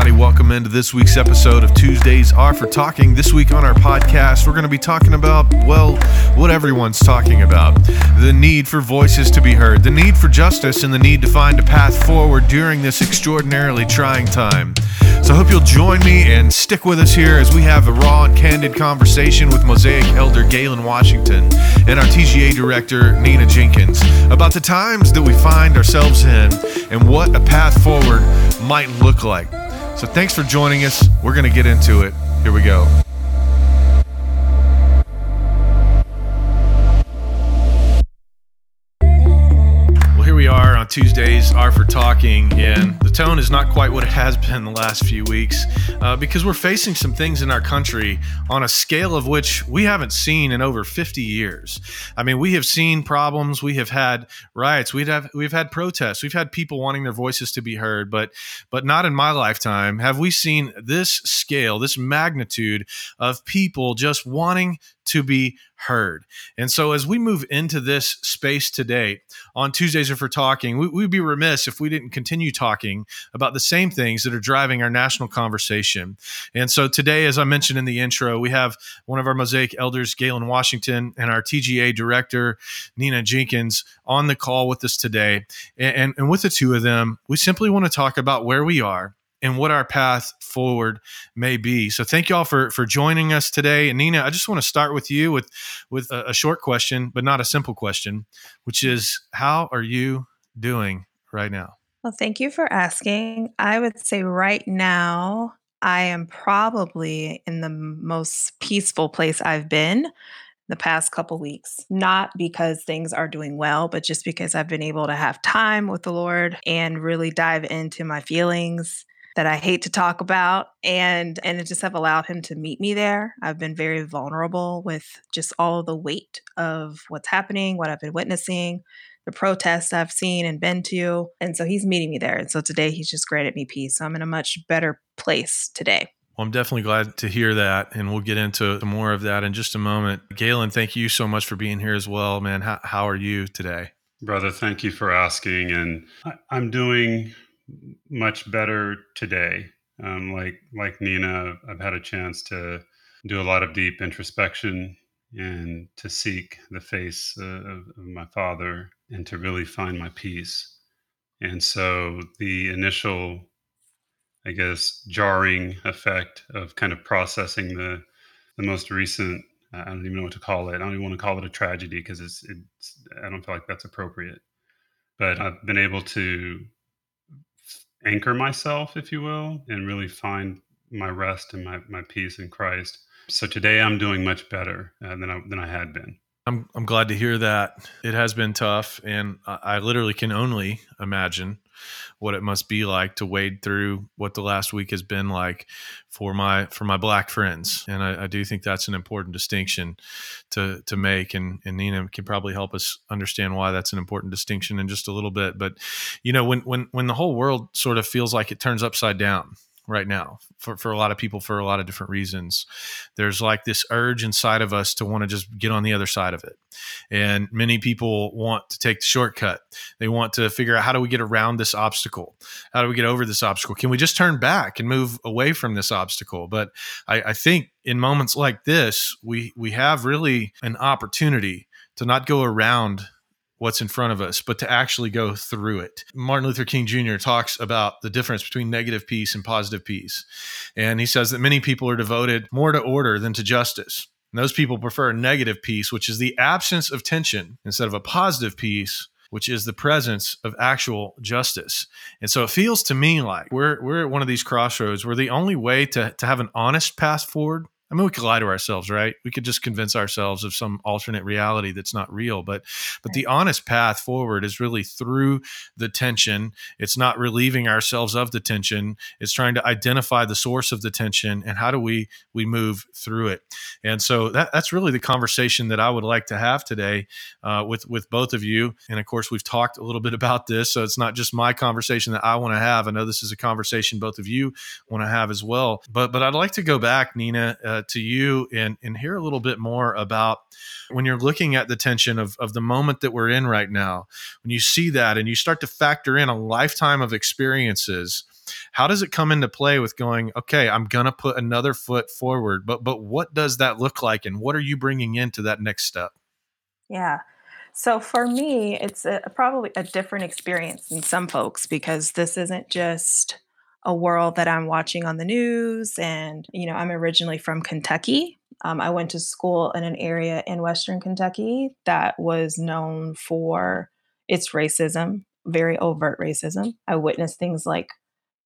everybody. Welcome into this week's episode of Tuesdays Are for Talking. This week on our podcast, we're going to be talking about, well, what everyone's talking about the need for voices to be heard, the need for justice, and the need to find a path forward during this extraordinarily trying time. So I hope you'll join me and stick with us here as we have a raw and candid conversation with Mosaic Elder Galen Washington and our TGA Director Nina Jenkins about the times that we find ourselves in and what a path forward might look like. So thanks for joining us. We're going to get into it. Here we go. Tuesdays are for talking, and the tone is not quite what it has been the last few weeks uh, because we're facing some things in our country on a scale of which we haven't seen in over 50 years. I mean, we have seen problems, we have had riots, we've have we've had protests, we've had people wanting their voices to be heard, but but not in my lifetime have we seen this scale, this magnitude of people just wanting to be heard. And so, as we move into this space today on Tuesdays, if we're talking, we, would be remiss if we didn't continue talking about the same things that are driving our national conversation. And so, today, as I mentioned in the intro, we have one of our Mosaic elders, Galen Washington, and our TGA director, Nina Jenkins, on the call with us today. And, and, and with the two of them, we simply want to talk about where we are and what our path forward may be. So thank you all for for joining us today. And Nina, I just want to start with you with with a, a short question, but not a simple question, which is how are you doing right now? Well, thank you for asking. I would say right now I am probably in the most peaceful place I've been the past couple weeks, not because things are doing well, but just because I've been able to have time with the Lord and really dive into my feelings that I hate to talk about and and it just have allowed him to meet me there. I've been very vulnerable with just all of the weight of what's happening, what I've been witnessing, the protests I've seen and been to. And so he's meeting me there. And so today he's just granted me peace. So I'm in a much better place today. Well, I'm definitely glad to hear that, and we'll get into more of that in just a moment. Galen, thank you so much for being here as well, man. How, how are you today? Brother, thank you for asking. And I'm doing much better today. Um, like like Nina, I've had a chance to do a lot of deep introspection and to seek the face uh, of, of my father and to really find my peace. And so the initial, I guess, jarring effect of kind of processing the the most recent I don't even know what to call it. I don't even want to call it a tragedy because it's, it's I don't feel like that's appropriate. But I've been able to anchor myself, if you will, and really find my rest and my, my peace in Christ. So today I'm doing much better uh, than I, than I had been. I'm I'm glad to hear that. It has been tough, and I, I literally can only imagine what it must be like to wade through what the last week has been like for my for my black friends. And I, I, do think that's an important distinction to to make. And, and Nina can probably help us understand why that's an important distinction in just a little bit. But you know when when when the whole world sort of feels like it turns upside down right now for, for a lot of people for a lot of different reasons. There's like this urge inside of us to want to just get on the other side of it. And many people want to take the shortcut. They want to figure out how do we get around this obstacle? How do we get over this obstacle? Can we just turn back and move away from this obstacle? But I, I think in moments like this, we we have really an opportunity to not go around what's in front of us, but to actually go through it. Martin Luther King Jr. talks about the difference between negative peace and positive peace. And he says that many people are devoted more to order than to justice. And those people prefer negative peace, which is the absence of tension, instead of a positive peace, which is the presence of actual justice. And so it feels to me like we're we're at one of these crossroads where the only way to, to have an honest path forward I mean, we could lie to ourselves, right? We could just convince ourselves of some alternate reality that's not real. But but the honest path forward is really through the tension. It's not relieving ourselves of the tension. It's trying to identify the source of the tension and how do we we move through it. And so that, that's really the conversation that I would like to have today uh, with with both of you. And of course, we've talked a little bit about this, so it's not just my conversation that I want to have. I know this is a conversation both of you want to have as well. But but I'd like to go back, Nina. Uh, Uh, to you and, and hear a little bit more about when you're looking at the tension of, of the moment that we're in right now, when you see that and you start to factor in a lifetime of experiences how does it come into play with going okay i'm gonna put another foot forward but but what does that look like and what are you bringing into that next step? Yeah. So for me it's a, probably a different experience than some folks because this isn't just a world that i'm watching on the news and you know i'm originally from kentucky um, I went to school in an area in Western Kentucky that was known for its racism, very overt racism. I witnessed things like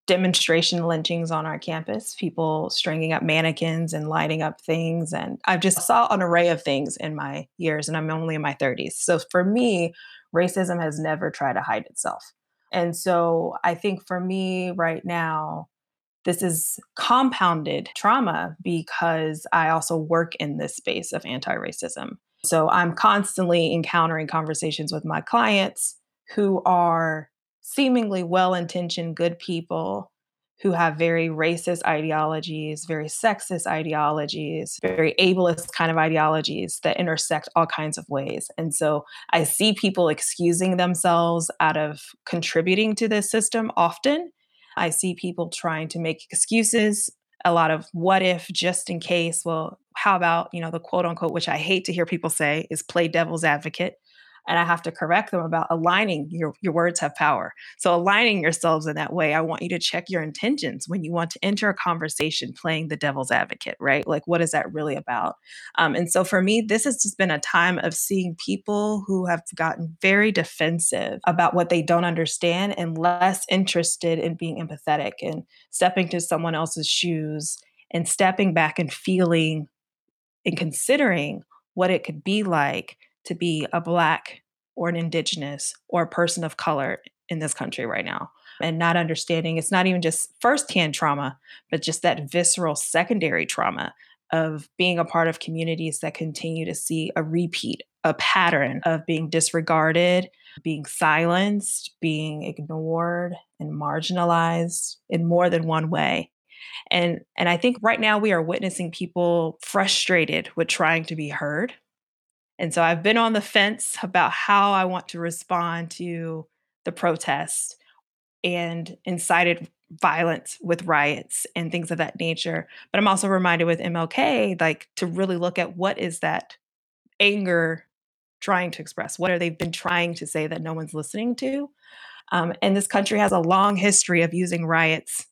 demonstration lynchings on our campus, people stringing up mannequins and lighting up things. And I've just saw an array of things in my years, and I'm only in my 30s. So for me, racism has never tried to hide itself. And so I think for me right now, this is compounded trauma because I also work in this space of anti racism. So I'm constantly encountering conversations with my clients who are seemingly well intentioned, good people who have very racist ideologies, very sexist ideologies, very ableist kind of ideologies that intersect all kinds of ways. And so I see people excusing themselves out of contributing to this system often I see people trying to make excuses, a lot of what if, just in case. Well, how about, you know, the quote unquote, which I hate to hear people say is play devil's advocate and I have to correct them about aligning your your words have power. So aligning yourselves in that way, I want you to check your intentions when you want to enter a conversation playing the devil's advocate, right? Like what is that really about? Um, and so for me, this has just been a time of seeing people who have gotten very defensive about what they don't understand and less interested in being empathetic and stepping to someone else's shoes and stepping back and feeling and considering what it could be like to be a Black or an Indigenous or a person of color in this country right now. And not understanding it's not even just firsthand trauma, but just that visceral secondary trauma of being a part of communities that continue to see a repeat, a pattern of being disregarded, being silenced, being ignored, and marginalized in more than one way. And, and I think right now we are witnessing people frustrated with trying to be heard and so I've been on the fence about how I want to respond to the protest and incited violence with riots and things of that nature. But I'm also reminded with MLK, like to really look at what is that anger trying to express? What are they been trying to say that no one's listening to? Um, and this country has a long history of using riots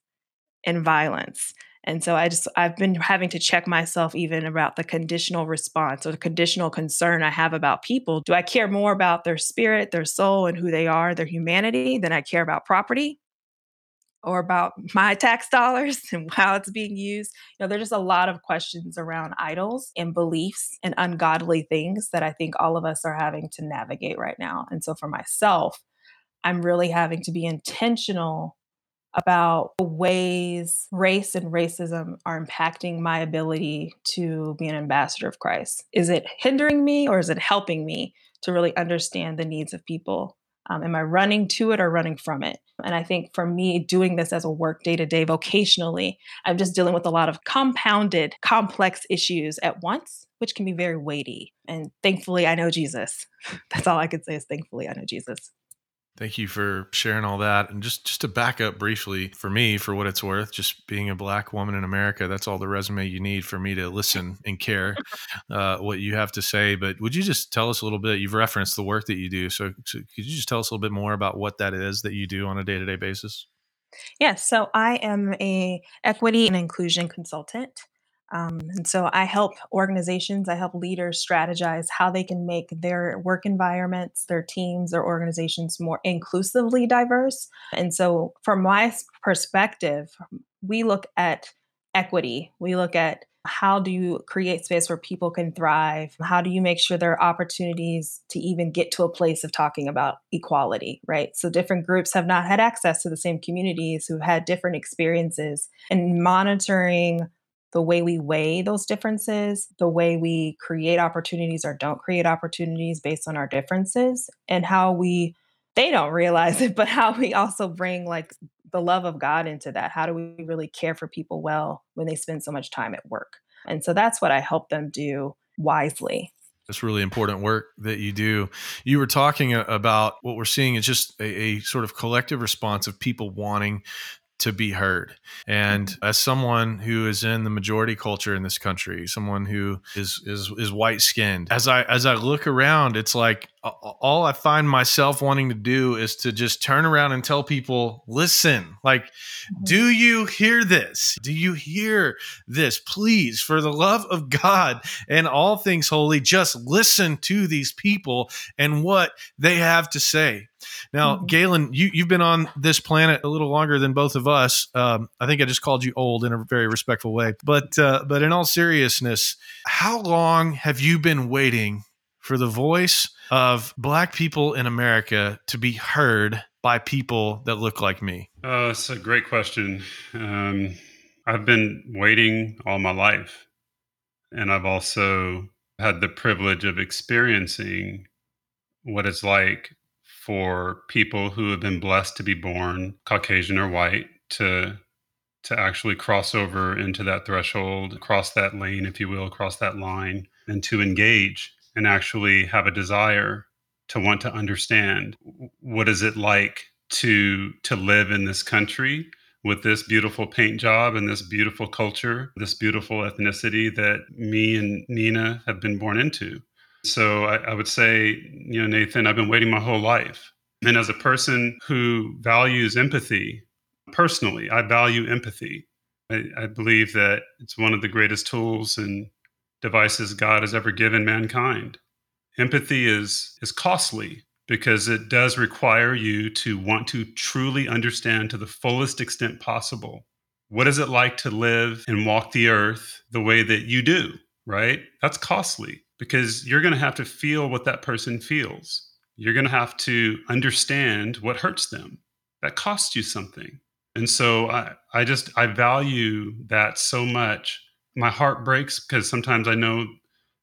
and violence. And so I just I've been having to check myself even about the conditional response or the conditional concern I have about people. Do I care more about their spirit, their soul and who they are, their humanity than I care about property? Or about my tax dollars and how it's being used. You know, there's just a lot of questions around idols and beliefs and ungodly things that I think all of us are having to navigate right now. And so for myself, I'm really having to be intentional about the ways race and racism are impacting my ability to be an ambassador of Christ. Is it hindering me or is it helping me to really understand the needs of people? Um, am I running to it or running from it? And I think for me, doing this as a work day to day vocationally, I'm just dealing with a lot of compounded, complex issues at once, which can be very weighty. And thankfully, I know Jesus. That's all I could say is thankfully, I know Jesus. Thank you for sharing all that. And just just to back up briefly, for me, for what it's worth, just being a black woman in America, that's all the resume you need for me to listen and care uh, what you have to say. But would you just tell us a little bit? You've referenced the work that you do, so, so could you just tell us a little bit more about what that is that you do on a day to day basis? Yes, so I am a equity and inclusion consultant. Um, and so I help organizations, I help leaders strategize how they can make their work environments, their teams, their organizations more inclusively diverse. And so, from my perspective, we look at equity, we look at how do you create space where people can thrive? How do you make sure there are opportunities to even get to a place of talking about equality, right? So different groups have not had access to the same communities who've had different experiences and monitoring the way we weigh those differences, the way we create opportunities or don't create opportunities based on our differences, and how we, they don't realize it, but how we also bring like the love of God into that. How do we really care for people well when they spend so much time at work? And so that's what I help them do wisely. That's really important work that you do. You were talking about what we're seeing is just a, a, sort of collective response of people wanting to be heard. And as someone who is in the majority culture in this country, someone who is is is white skinned, as I as I look around, it's like all I find myself wanting to do is to just turn around and tell people, listen, like, Mm-hmm. do you hear this? Do you hear this? Please, for the love of God and all things holy, just listen to these people and what they have to say. Now, Mhm. Galen, you, you've been on this planet a little longer than both of us. Um, I think I just called you old in a very respectful way. But uh, but in all seriousness, how long have you been waiting for the voice of Black people in America to be heard by people that look like me? Oh, it's a great question. Um, I've been waiting all my life. And I've also had the privilege of experiencing what it's like for people who have been blessed to be born Caucasian or white to to actually cross over into that threshold, cross that lane, if you will, cross that line, and to engage and actually have a desire to want to understand what is it like to to live in this country with this beautiful paint job and this beautiful culture, this beautiful ethnicity that me and Nina have been born into. So I, I would say, you know, Nathan, I've been waiting my whole life. And as a person who values empathy, personally, I value empathy. I, I believe that it's one of the greatest tools and devices God has ever given mankind. Empathy is is costly because it does require you to want to truly understand to the fullest extent possible what is it like to live and walk the earth the way that you do, right? That's costly because you're going to have to feel what that person feels. You're going to have to understand what hurts them. That costs you something. And so I, I just I value that so much. My heart breaks because sometimes I know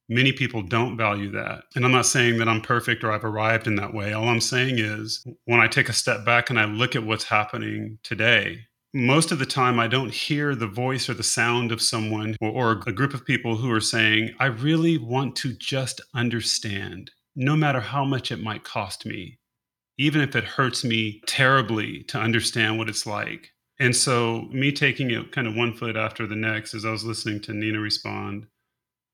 many people don't value that. And I'm not saying that I'm perfect or I've arrived in that way. All I'm saying is when I take a step back and I look at what's happening today, most of the time I don't hear the voice or the sound of someone or, or a group of people who are saying, I really want to just understand, no matter how much it might cost me, even if it hurts me terribly to understand what it's like. And so, me taking it kind of one foot after the next as I was listening to Nina respond,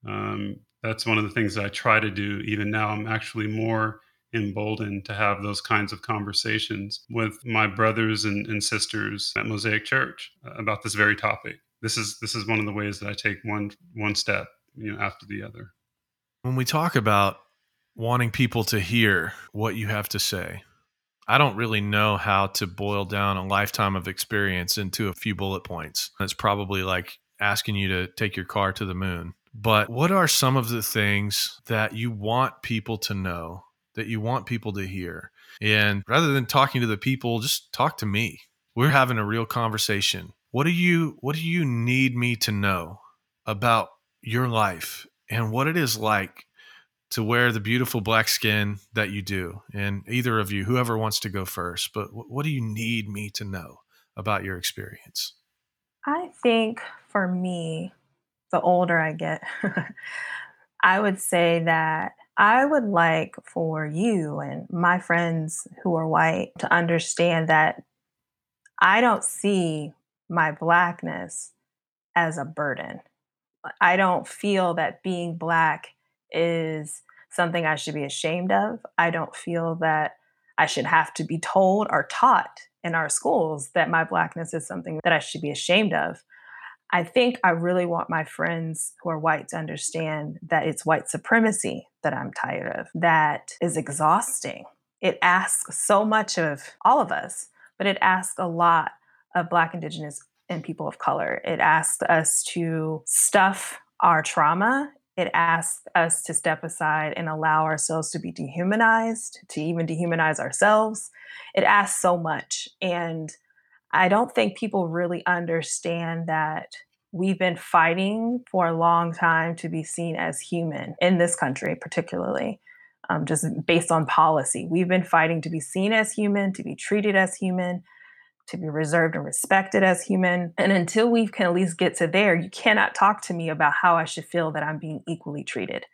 um, that's one of the things that I try to do. Even now, I'm actually more emboldened to have those kinds of conversations with my brothers and, and sisters at Mosaic Church about this very topic. This is this is one of the ways that I take one one step, you know, after the other. When we talk about wanting people to hear what you have to say, I don't really know how to boil down a lifetime of experience into a few bullet points. It's probably like asking you to take your car to the moon. But what are some of the things that you want people to know, that you want people to hear? And rather than talking to the people, just talk to me. We're having a real conversation. What do you what do you need me to know about your life and what it is like to wear the beautiful black skin that you do? And either of you, whoever wants to go first, but what do you need me to know about your experience? I think for me, the older I get, I would say that I would like for you and my friends who are white to understand that I don't see my blackness as a burden. I don't feel that being black is something I should be ashamed of. I don't feel that I should have to be told or taught in our schools that my blackness is something that I should be ashamed of. I think I really want my friends who are white to understand that it's white supremacy that I'm tired of, that is exhausting. It asks so much of all of us, but it asks a lot of Black, Indigenous, and people of color. It asks us to stuff our trauma. It asks us to step aside and allow ourselves to be dehumanized, to even dehumanize ourselves. It asks so much. And I don't think people really understand that we've been fighting for a long time to be seen as human in this country, particularly. Um, just based on policy. We've been fighting to be seen as human, to be treated as human, to be reserved and respected as human. And until we can at least get to there, you cannot talk to me about how I should feel that I'm being equally treated.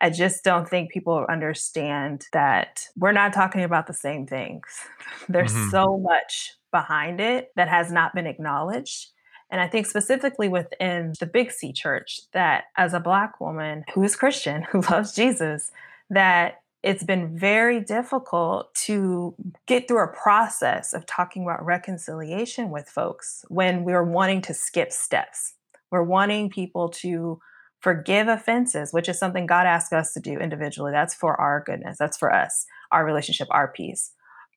I just don't think people understand that we're not talking about the same things. There's Mhm. so much behind it that has not been acknowledged. And I think specifically within the Big C church, that as a Black woman who is Christian, who loves Jesus, that it's been very difficult to get through a process of talking about reconciliation with folks when we're wanting to skip steps. We're wanting people to forgive offenses, which is something God asked us to do individually. That's for our goodness. That's for us, our relationship, our peace.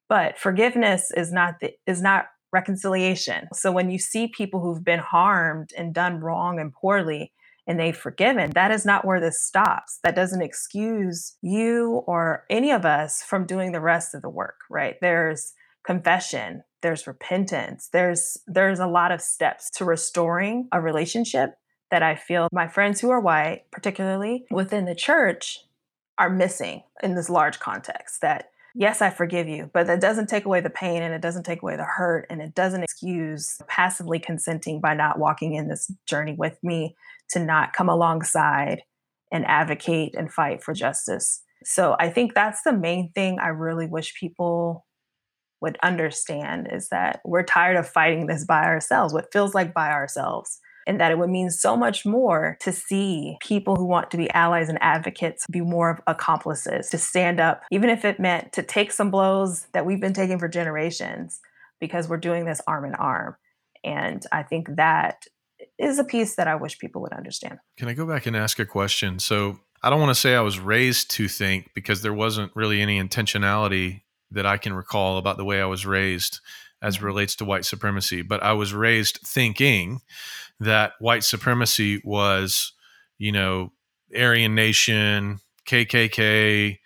But forgiveness is not the, is not reconciliation. So when you see people who've been harmed and done wrong and poorly and they've forgiven, that is not where this stops. That doesn't excuse you or any of us from doing the rest of the work, right? There's confession, there's repentance, there's there's a lot of steps to restoring a relationship that I feel my friends who are white, particularly within the church, are missing in this large context that yes, I forgive you, but that doesn't take away the pain and it doesn't take away the hurt and it doesn't excuse passively consenting by not walking in this journey with me to not come alongside and advocate and fight for justice. So I think that's the main thing I really wish people would understand is that we're tired of fighting this by ourselves, what feels like by ourselves and that it would mean so much more to see people who want to be allies and advocates be more of accomplices, to stand up, even if it meant to take some blows that we've been taking for generations, because we're doing this arm in arm. And I think that is a piece that I wish people would understand. Can I go back and ask a question? So I don't want to say I was raised to think because there wasn't really any intentionality that I can recall about the way I was raised as mm-hmm. relates to white supremacy, but I was raised thinking that white supremacy was, you know, Aryan Nation, KKK,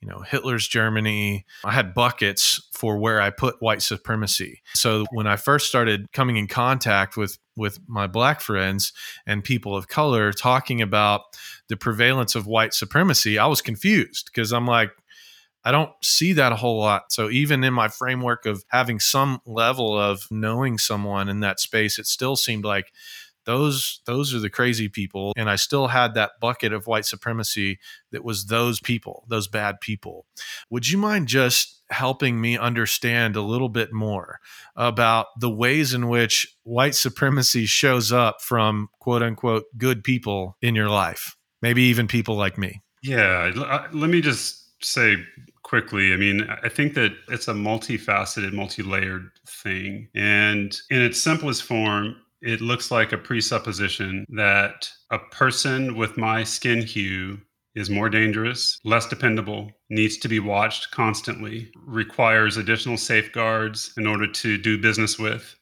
you know, Hitler's Germany. I had buckets for where I put white supremacy. So when I first started coming in contact with with my black friends and people of color talking about the prevalence of white supremacy, I was confused because I'm like, I don't see that a whole lot. So even in my framework of having some level of knowing someone in that space, it still seemed like those those are the crazy people and I still had that bucket of white supremacy that was those people, those bad people. Would you mind just helping me understand a little bit more about the ways in which white supremacy shows up from quote unquote good people in your life? Maybe even people like me. Yeah, uh, let me just say quickly. I mean, I think that it's a multifaceted, multi layered thing. And in its simplest form, it looks like a presupposition that a person with my skin hue is more dangerous, less dependable, needs to be watched constantly, requires additional safeguards in order to do business with.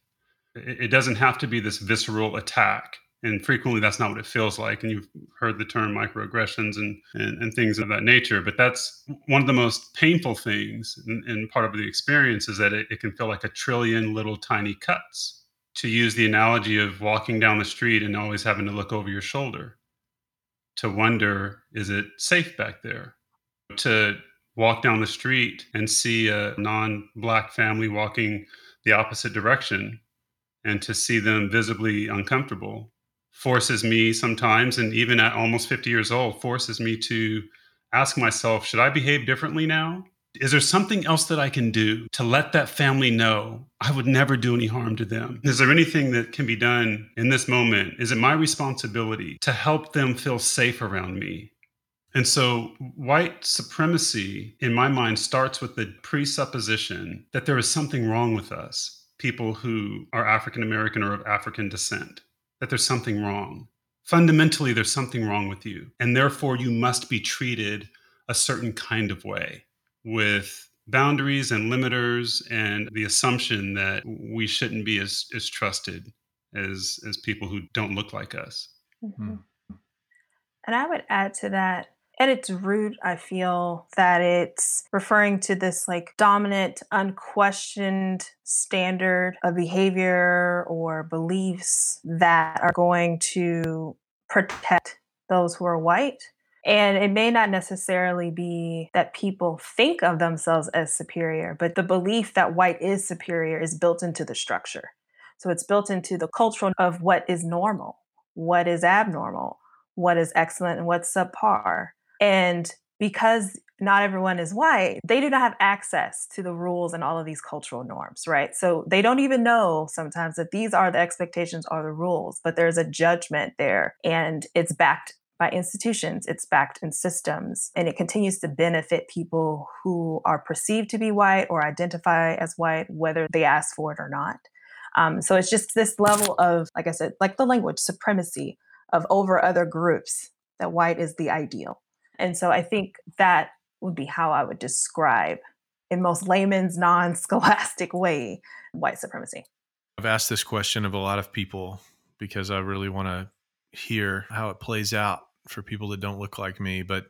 It doesn't have to be this visceral attack and frequently that's not what it feels like and you've heard the term microaggressions and, and, and things of that nature but that's one of the most painful things and, part of the experience is that it, it can feel like a trillion little tiny cuts to use the analogy of walking down the street and always having to look over your shoulder to wonder is it safe back there to walk down the street and see a non-black family walking the opposite direction and to see them visibly uncomfortable forces me sometimes, and even at almost 50 years old, forces me to ask myself, should I behave differently now? Is there something else that I can do to let that family know I would never do any harm to them? Is there anything that can be done in this moment? Is it my responsibility to help them feel safe around me? And so, white supremacy, in my mind, starts with the presupposition that there is something wrong with us, people who are African American or of African descent that there's something wrong. Fundamentally, there's something wrong with you. And therefore, you must be treated a certain kind of way with boundaries and limiters and the assumption that we shouldn't be as, as trusted as, as people who don't look like us. Mm-hmm. And I would add to that at its root, I feel that it's referring to this like dominant, unquestioned standard of behavior or beliefs that are going to protect those who are white. And it may not necessarily be that people think of themselves as superior, but the belief that white is superior is built into the structure. So it's built into the culture of what is normal, what is abnormal, what is excellent, and what's subpar. And because not everyone is white, they do not have access to the rules and all of these cultural norms, right? So they don't even know sometimes that these are the expectations are the rules, but there's a judgment there and it's backed by institutions, it's backed in systems, and it continues to benefit people who are perceived to be white or identify as white, whether they ask for it or not. Um, so it's just this level of, like I said, like the language supremacy of over other groups, that white is the ideal. And so I think that would be how I would describe, in most layman's, non scholastic way, white supremacy. I've asked this question of a lot of people because I really want to hear how it plays out for people that don't look like me. But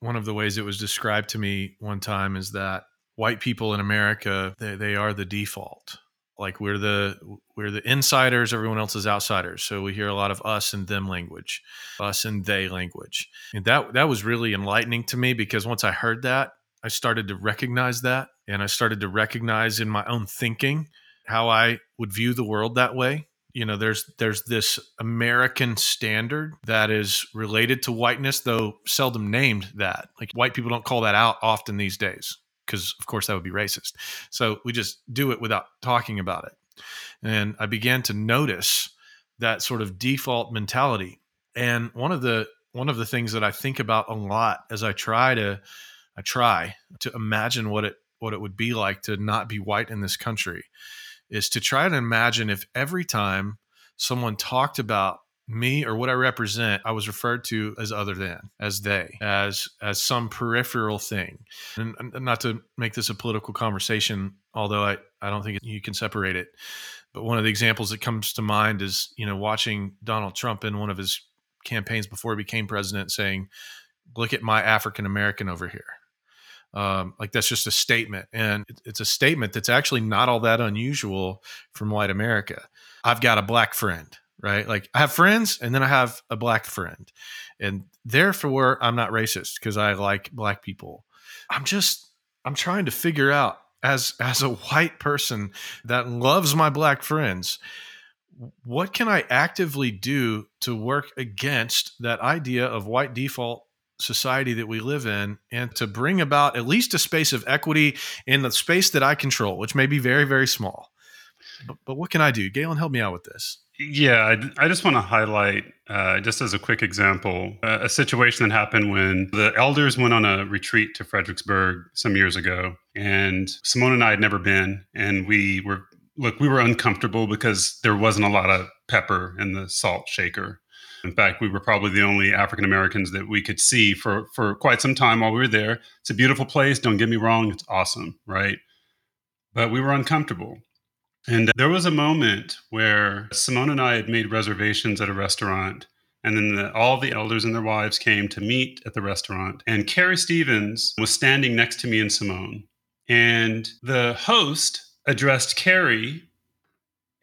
one of the ways it was described to me one time is that white people in America, they, they are the default. Like we're the we're the insiders, everyone else is outsiders. So we hear a lot of us and them language, us and they language. And that that was really enlightening to me because once I heard that, I started to recognize that and I started to recognize in my own thinking how I would view the world that way you know there's there's this american standard that is related to whiteness though seldom named that. Like white people don't call that out often these days because of course that would be racist. So we just do it without talking about it. And i began to notice that sort of default mentality. And one of the one of the things that i think about a lot as i try to i try to imagine what it what it would be like to not be white in this country is to try to imagine if every time someone talked about me or what I represent, I was referred to as other than, as they, as as some peripheral thing. And, not to make this a political conversation, although I, I don't think you can separate it. But one of the examples that comes to mind is, you know, watching Donald Trump in one of his campaigns before he became president saying, look at my African American over here. Um, like that's just a statement, and it's a statement that's actually not all that unusual from white America. I've got a black friend, right? Like I have friends, and then I have a black friend, and therefore I'm not racist because I like black people. I'm just I'm trying to figure out as as a white person that loves my black friends what can I actively do to work against that idea of white default society that we live in and to bring about at least a space of equity in the space that I control, which may be very, very small. But, but what can I do? Galen, help me out with this. Yeah, I, I just want to highlight, uh, just as a quick example, a situation that happened when the elders went on a retreat to Fredericksburg some years ago. And Simone and I had never been. And we were, look, we were uncomfortable because there wasn't a lot of pepper in the salt shaker. In fact, we were probably the only African Americans that we could see for for quite some time while we were there. It's a beautiful place. Don't get me wrong; it's awesome, right? But we were uncomfortable. And there was a moment where Simone and I had made reservations at a restaurant, and then the, all the elders and their wives came to meet at the restaurant. And Carrie Stevens was standing next to me and Simone. And the host addressed Carrie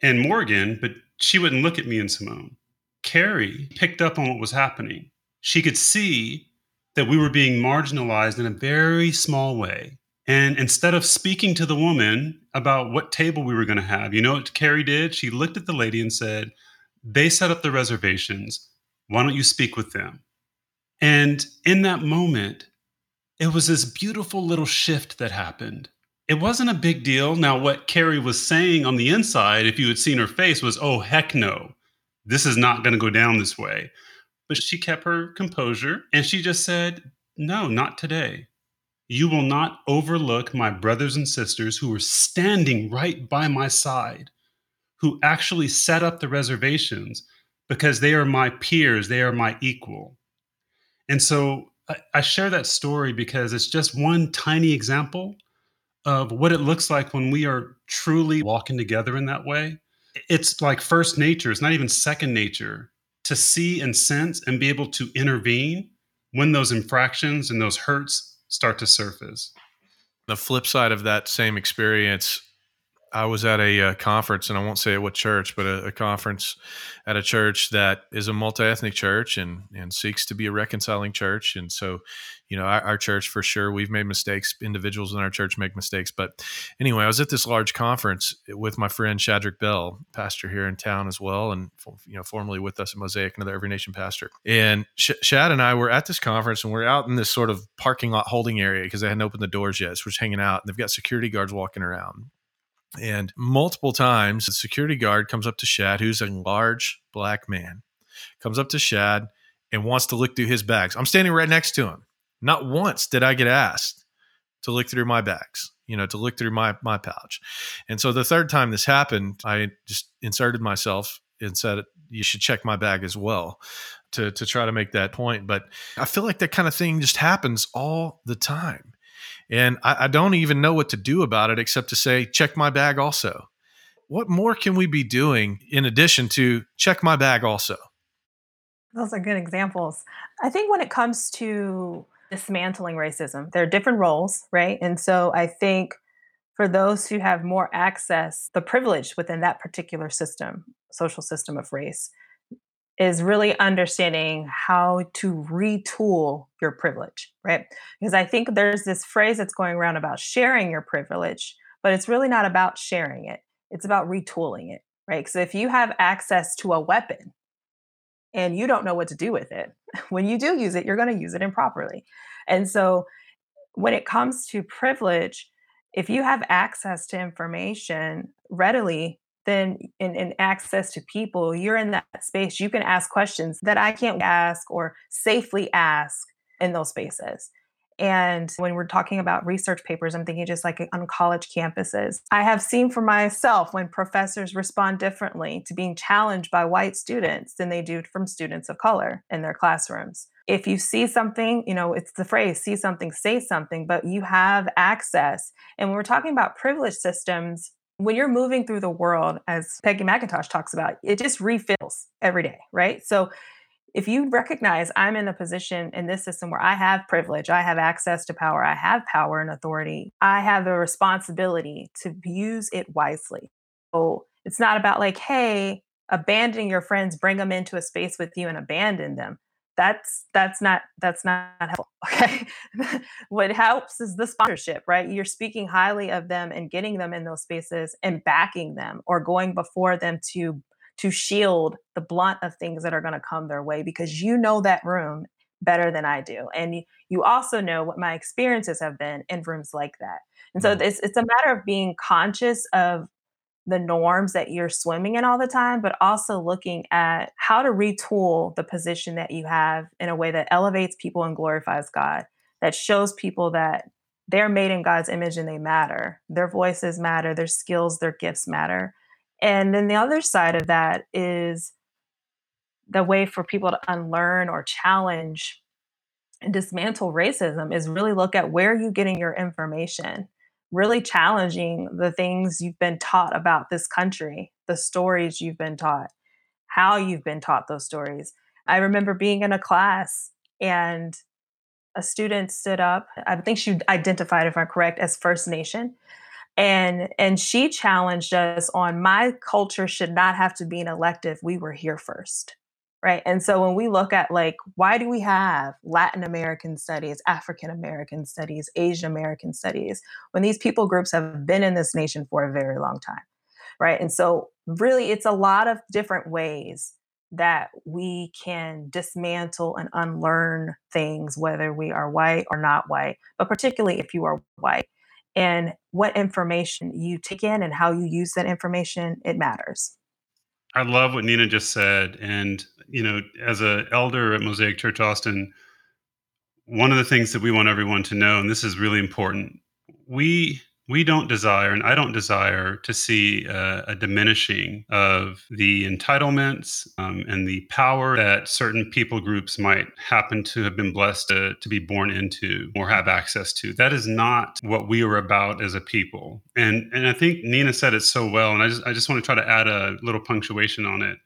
and Morgan, but she wouldn't look at me and Simone. Carrie picked up on what was happening. She could see that we were being marginalized in a very small way. And instead of speaking to the woman about what table we were going to have, you know what Carrie did? She looked at the lady and said, They set up the reservations. Why don't you speak with them? And in that moment, it was this beautiful little shift that happened. It wasn't a big deal. Now, what Carrie was saying on the inside, if you had seen her face, was, Oh, heck no this is not going to go down this way. But she kept her composure and she just said, No, not today. You will not overlook my brothers and sisters who were standing right by my side, who actually set up the reservations because they are my peers, they are my equal. And so I, I share that story because it's just one tiny example of what it looks like when we are truly walking together in that way it's like first nature, it's not even second nature to see and sense and be able to intervene when those infractions and those hurts start to surface. The flip side of that same experience I was at a, uh, conference, and I won't say at what church, but a, a, conference at a church that is a multi ethnic church and and seeks to be a reconciling church. And so, you know, our, our, church for sure, we've made mistakes. Individuals in our church make mistakes. But anyway, I was at this large conference with my friend Shadrach Bell, pastor here in town as well, and you know, formerly with us at Mosaic, another Every Nation pastor. And Sh- Shad and I were at this conference, and we're out in this sort of parking lot holding area because they hadn't opened the doors yet. So we're just hanging out, and they've got security guards walking around and multiple times, the security guard comes up to Shad, who's a large black man, comes up to Shad and wants to look through his bags. I'm standing right next to him. Not once did I get asked to look through my bags, you know, to look through my my pouch. And so the third time this happened, I just inserted myself and said, "You should check my bag as well." To, to try to make that point. But I feel like that kind of thing just happens all the time. And I, I don't even know what to do about it except to say, check my bag also. What more can we be doing in addition to check my bag also? Those are good examples. I think when it comes to dismantling racism, there are different roles, right? And so I think for those who have more access, the privilege within that particular system, social system of race, is really understanding how to retool your privilege, right? Because I think there's this phrase that's going around about sharing your privilege, but it's really not about sharing it. It's about retooling it, right? Because if you have access to a weapon and you don't know what to do with it, when you do use it, you're going to use it improperly. And so when it comes to privilege, if you have access to information readily, then in, access to people, you're in that space. You can ask questions that I can't ask or safely ask in those spaces. And when we're talking about research papers, I'm thinking just like on college campuses. I have seen for myself when professors respond differently to being challenged by white students than they do from students of color in their classrooms. If you see something, you know, it's the phrase see something, say something, but you have access. And when we're talking about privilege systems, when you're moving through the world, as Peggy McIntosh talks about, it just refills every day, right? So if you recognize I'm in a position in this system where I have privilege, I have access to power, I have power and authority, I have the responsibility to use it wisely. So it's not about like, hey, abandoning your friends, bring them into a space with you and abandon them that's that's not that's not helpful okay what helps is the sponsorship right you're speaking highly of them and getting them in those spaces and backing them or going before them to to shield the blunt of things that are going to come their way because you know that room better than I do and you also know what my experiences have been in rooms like that and so mm. it's it's a matter of being conscious of the norms that you're swimming in all the time, but also looking at how to retool the position that you have in a way that elevates people and glorifies God, that shows people that they're made in God's image and they matter. Their voices matter, their skills, their gifts matter. And then the other side of that is the way for people to unlearn or challenge and dismantle racism is really look at where are you getting your information really challenging the things you've been taught about this country, the stories you've been taught, how you've been taught those stories. I remember being in a class and a student stood up. I think she identified, if I'm correct, as First Nation. And and she challenged us on my culture should not have to be an elective. We were here first right and so when we look at like why do we have latin american studies african american studies asian american studies when these people groups have been in this nation for a very long time right? And so really it's a lot of different ways that we can dismantle and unlearn things whether we are white or not white but particularly if you are white and what information you take in and how you use that information it matters I love what Nina just said. And, you know, as an elder at Mosaic Church Austin, one of the things that we want everyone to know, and this is really important, we we don't desire, and I don't desire to see a, diminishing of the entitlements um, and the power that certain people groups might happen to have been blessed to, to be born into or have access to. That is not what we are about as a people. And and I think Nina said it so well, and I just I just want to try to add a little punctuation on it.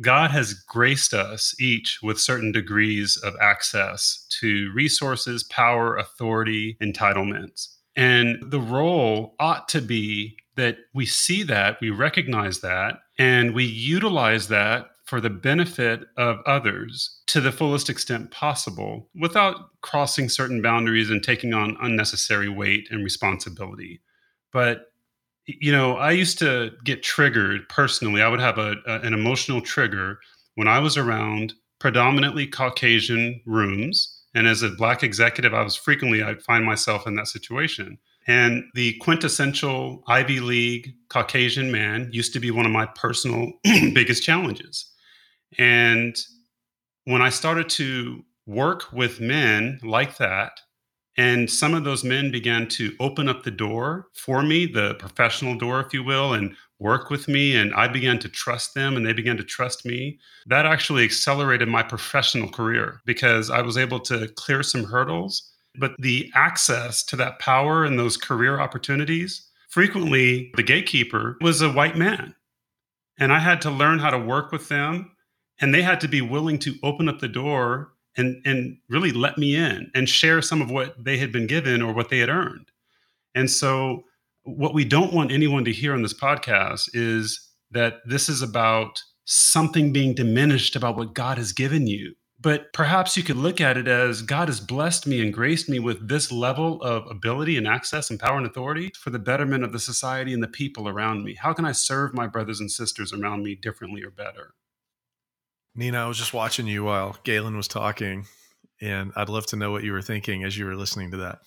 God has graced us each with certain degrees of access to resources, power, authority, entitlements. And the role ought to be that we see that, we recognize that, and we utilize that for the benefit of others to the fullest extent possible without crossing certain boundaries and taking on unnecessary weight and responsibility. But you know, I used to get triggered personally. I would have a, a, an emotional trigger when I was around predominantly Caucasian rooms. And as a Black executive, I was frequently, I'd find myself in that situation. And the quintessential Ivy League Caucasian man used to be one of my personal biggest challenges. And when I started to work with men like that, and some of those men began to open up the door for me, the professional door, if you will, and work with me. And I began to trust them and they began to trust me. That actually accelerated my professional career because I was able to clear some hurdles. But the access to that power and those career opportunities, frequently the gatekeeper was a white man. And I had to learn how to work with them. And they had to be willing to open up the door and and really let me in and share some of what they had been given or what they had earned. And so what we don't want anyone to hear on this podcast is that this is about something being diminished about what God has given you. But perhaps you could look at it as God has blessed me and graced me with this level of ability and access and power and authority for the betterment of the society and the people around me. How can I serve my brothers and sisters around me differently or better? Nina, I was just watching you while Galen was talking, and I'd love to know what you were thinking as you were listening to that.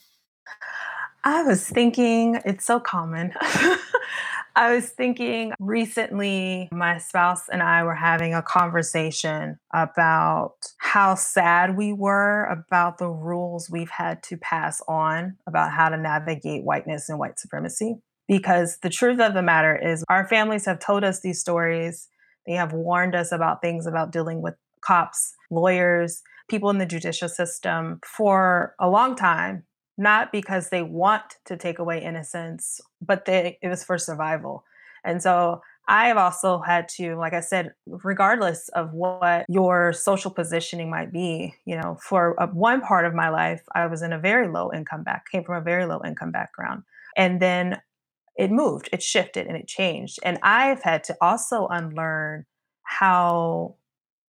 I was thinking, it's so common. I was thinking recently, my spouse and I were having a conversation about how sad we were about the rules we've had to pass on about how to navigate whiteness and white supremacy. Because the truth of the matter is, our families have told us these stories they have warned us about things about dealing with cops, lawyers, people in the judicial system for a long time, not because they want to take away innocence, but they, it was for survival. And so I have also had to, like I said, regardless of what your social positioning might be, you know, for a, one part of my life, I was in a very low income back, came from a very low income background. And then it moved, it shifted, and it changed. And I've had to also unlearn how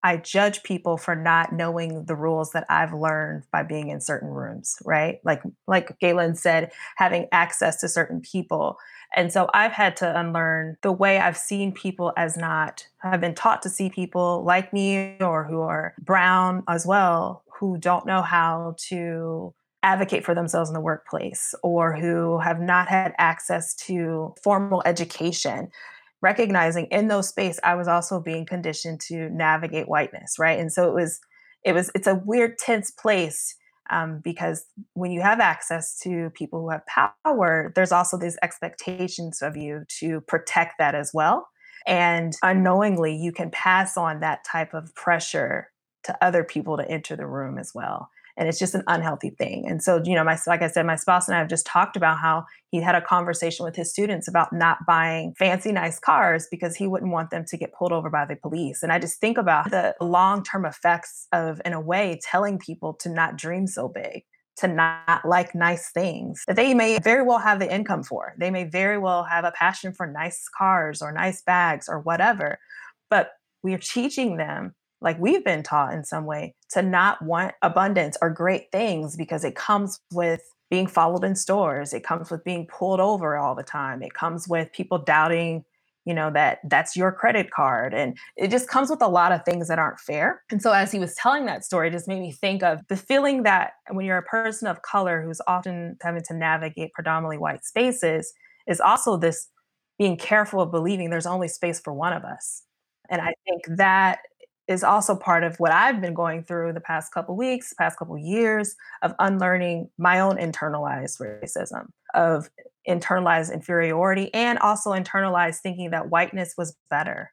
I judge people for not knowing the rules that I've learned by being in certain rooms, right? Like like Galen said, having access to certain people. And so I've had to unlearn the way I've seen people as not I've been taught to see people like me or who are brown as well, who don't know how to advocate for themselves in the workplace or who have not had access to formal education recognizing in those space i was also being conditioned to navigate whiteness right? And so it was it was it's a weird tense place um, because when you have access to people who have power there's also these expectations of you to protect that as well. And unknowingly you can pass on that type of pressure to other people to enter the room as well and it's just an unhealthy thing. And so, you know, my like I said, my spouse and I have just talked about how he had a conversation with his students about not buying fancy, nice cars because he wouldn't want them to get pulled over by the police. And I just think about the long term effects of, in a way, telling people to not dream so big to not like nice things that they may very well have the income for. They may very well have a passion for nice cars or nice bags or whatever. But we're teaching them like we've been taught in some way to not want abundance or great things because it comes with being followed in stores it comes with being pulled over all the time it comes with people doubting you know that that's your credit card and it just comes with a lot of things that aren't fair. And so as he was telling that story it just made me think of the feeling that when you're a person of color who's often having to navigate predominantly white spaces is also this being careful of believing there's only space for one of us. And i think that is also part of what I've been going through the past couple weeks, past couple years of unlearning my own internalized racism, of internalized inferiority, and also internalized thinking that whiteness was better,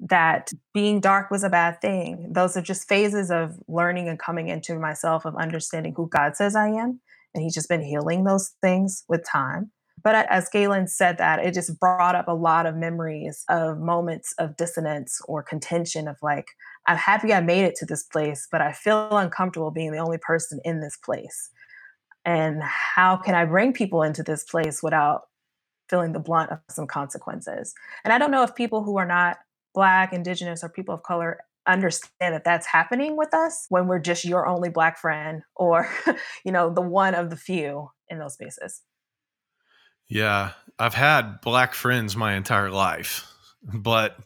that being dark was a bad thing. Those are just phases of learning and coming into myself, of understanding who God says I am. And He's just been healing those things with time. But as Galen said that, it just brought up a lot of memories of moments of dissonance or contention of like, I'm happy I made it to this place, but I feel uncomfortable being the only person in this place. And how can I bring people into this place without feeling the blunt of some consequences. And I don't know if people who are not Black, Indigenous, or people of color understand that that's happening with us when we're just your only Black friend or, you know, the one of the few in those spaces. Yeah, I've had Black friends my entire life but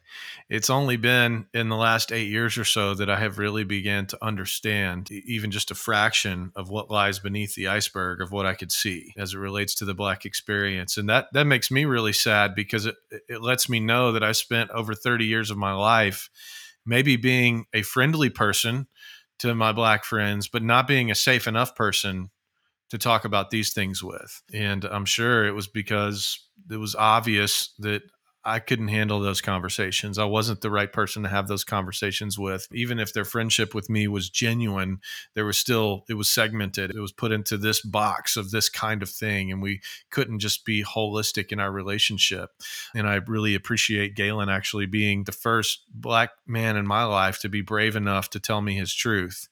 it's only been in the last eight years or so that I have really began to understand even just a fraction of what lies beneath the iceberg of what I could see as it relates to the black experience. And that, that makes me really sad because it, it lets me know that I spent over 30 years of my life maybe being a friendly person to my black friends, but not being a safe enough person to talk about these things with. And I'm sure it was because it was obvious that I couldn't handle those conversations. I wasn't the right person to have those conversations with. Even if their friendship with me was genuine, there was still, it was segmented. It was put into this box of this kind of thing. And we couldn't just be holistic in our relationship. And I really appreciate Galen actually being the first black man in my life to be brave enough to tell me his truth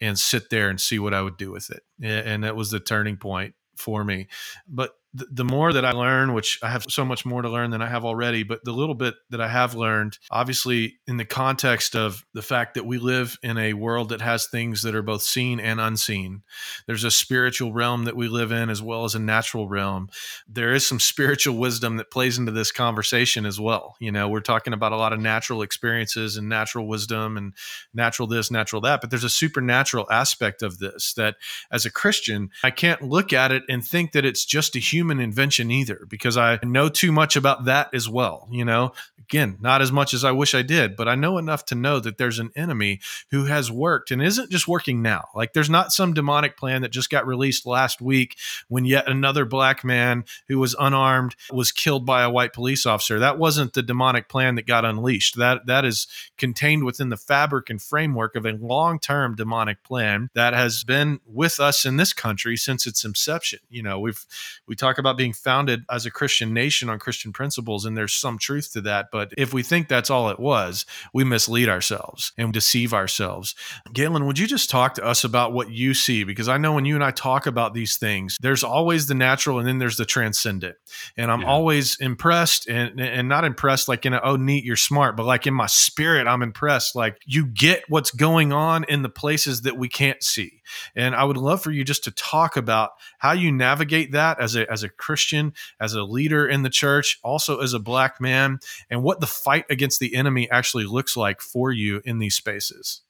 and sit there and see what I would do with it. And that was the turning point for me. But the more that I learn, which I have so much more to learn than I have already, but the little bit that I have learned, obviously, in the context of the fact that we live in a world that has things that are both seen and unseen, there's a spiritual realm that we live in as well as a natural realm. There is some spiritual wisdom that plays into this conversation as well. You know, we're talking about a lot of natural experiences and natural wisdom and natural this, natural that, but there's a supernatural aspect of this that as a Christian, I can't look at it and think that it's just a human human invention either because I know too much about that as well. You know, again, not as much as I wish I did, but I know enough to know that there's an enemy who has worked and isn't just working now. Like there's not some demonic plan that just got released last week when yet another black man who was unarmed was killed by a white police officer. That wasn't the demonic plan that got unleashed. That that is contained within the fabric and framework of a long-term demonic plan that has been with us in this country since its inception. You know, we've we talk talk about being founded as a Christian nation on Christian principles, and there's some truth to that. But if we think that's all it was, we mislead ourselves and deceive ourselves. Galen, would you just talk to us about what you see? Because I know when you and I talk about these things, there's always the natural and then there's the transcendent. And I'm yeah. always impressed and, and not impressed like in a, oh, neat, you're smart, but like in my spirit, I'm impressed. Like you get what's going on in the places that we can't see. And I would love for you just to talk about how you navigate that as a, as a Christian, as a leader in the church, also as a black man, and what the fight against the enemy actually looks like for you in these spaces.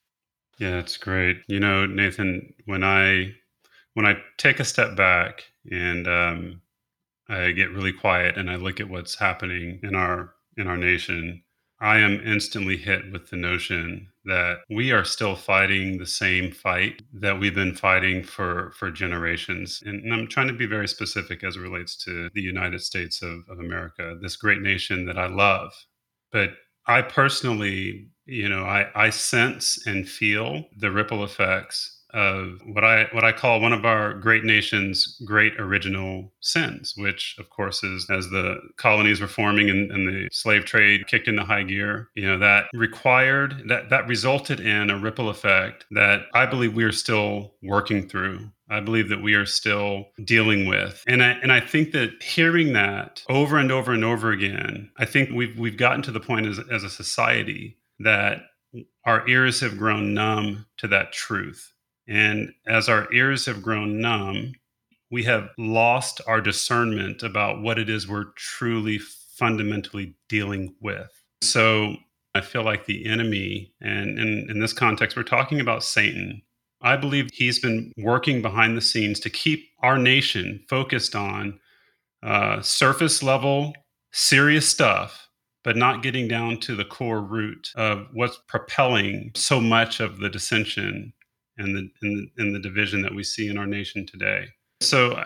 Yeah, it's great. You know, Nathan, when I when I take a step back and um, I get really quiet and I look at what's happening in our in our nation, I am instantly hit with the notion that we are still fighting the same fight that we've been fighting for for generations. And, and I'm trying to be very specific as it relates to the United States of, of America, this great nation that I love. But I personally, you know, I, I sense and feel the ripple effects of what I what I call one of our great nation's great original sins, which of course is as the colonies were forming and, and, the slave trade kicked into high gear, you know, that required that that resulted in a ripple effect that I believe we are still working through. I believe that we are still dealing with. And I and I think that hearing that over and over and over again, I think we've we've gotten to the point as as a society that our ears have grown numb to that truth and as our ears have grown numb, we have lost our discernment about what it is we're truly fundamentally dealing with. So I feel like the enemy, and in, in this context, we're talking about Satan. I believe he's been working behind the scenes to keep our nation focused on uh, surface level, serious stuff, but not getting down to the core root of what's propelling so much of the dissension and the, the division that we see in our nation today. So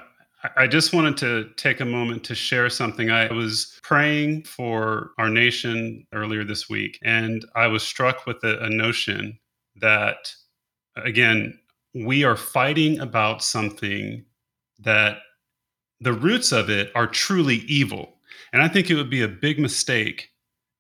I just wanted to take a moment to share something. I was praying for our nation earlier this week, and I was struck with a, a notion that, again, we are fighting about something that the roots of it are truly evil. And I think it would be a big mistake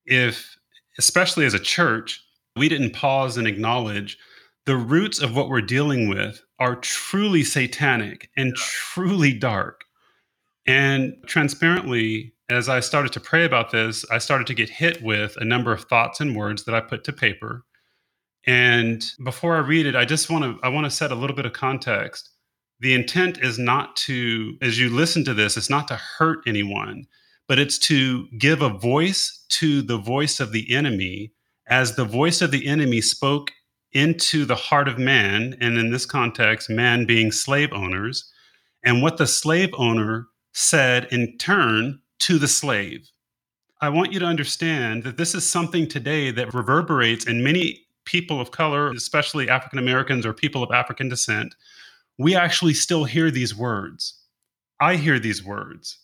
if, especially as a church, we didn't pause and acknowledge the roots of what we're dealing with are truly satanic and truly dark. And transparently, as I started to pray about this, I started to get hit with a number of thoughts and words that I put to paper. And before I read it, I just want to I want to set a little bit of context. The intent is not to as you listen to this, it's not to hurt anyone, but it's to give a voice to the voice of the enemy as the voice of the enemy spoke into the heart of man, and in this context, man being slave owners, and what the slave owner said in turn to the slave. I want you to understand that this is something today that reverberates in many people of color, especially African Americans or people of African descent. We actually still hear these words. I hear these words.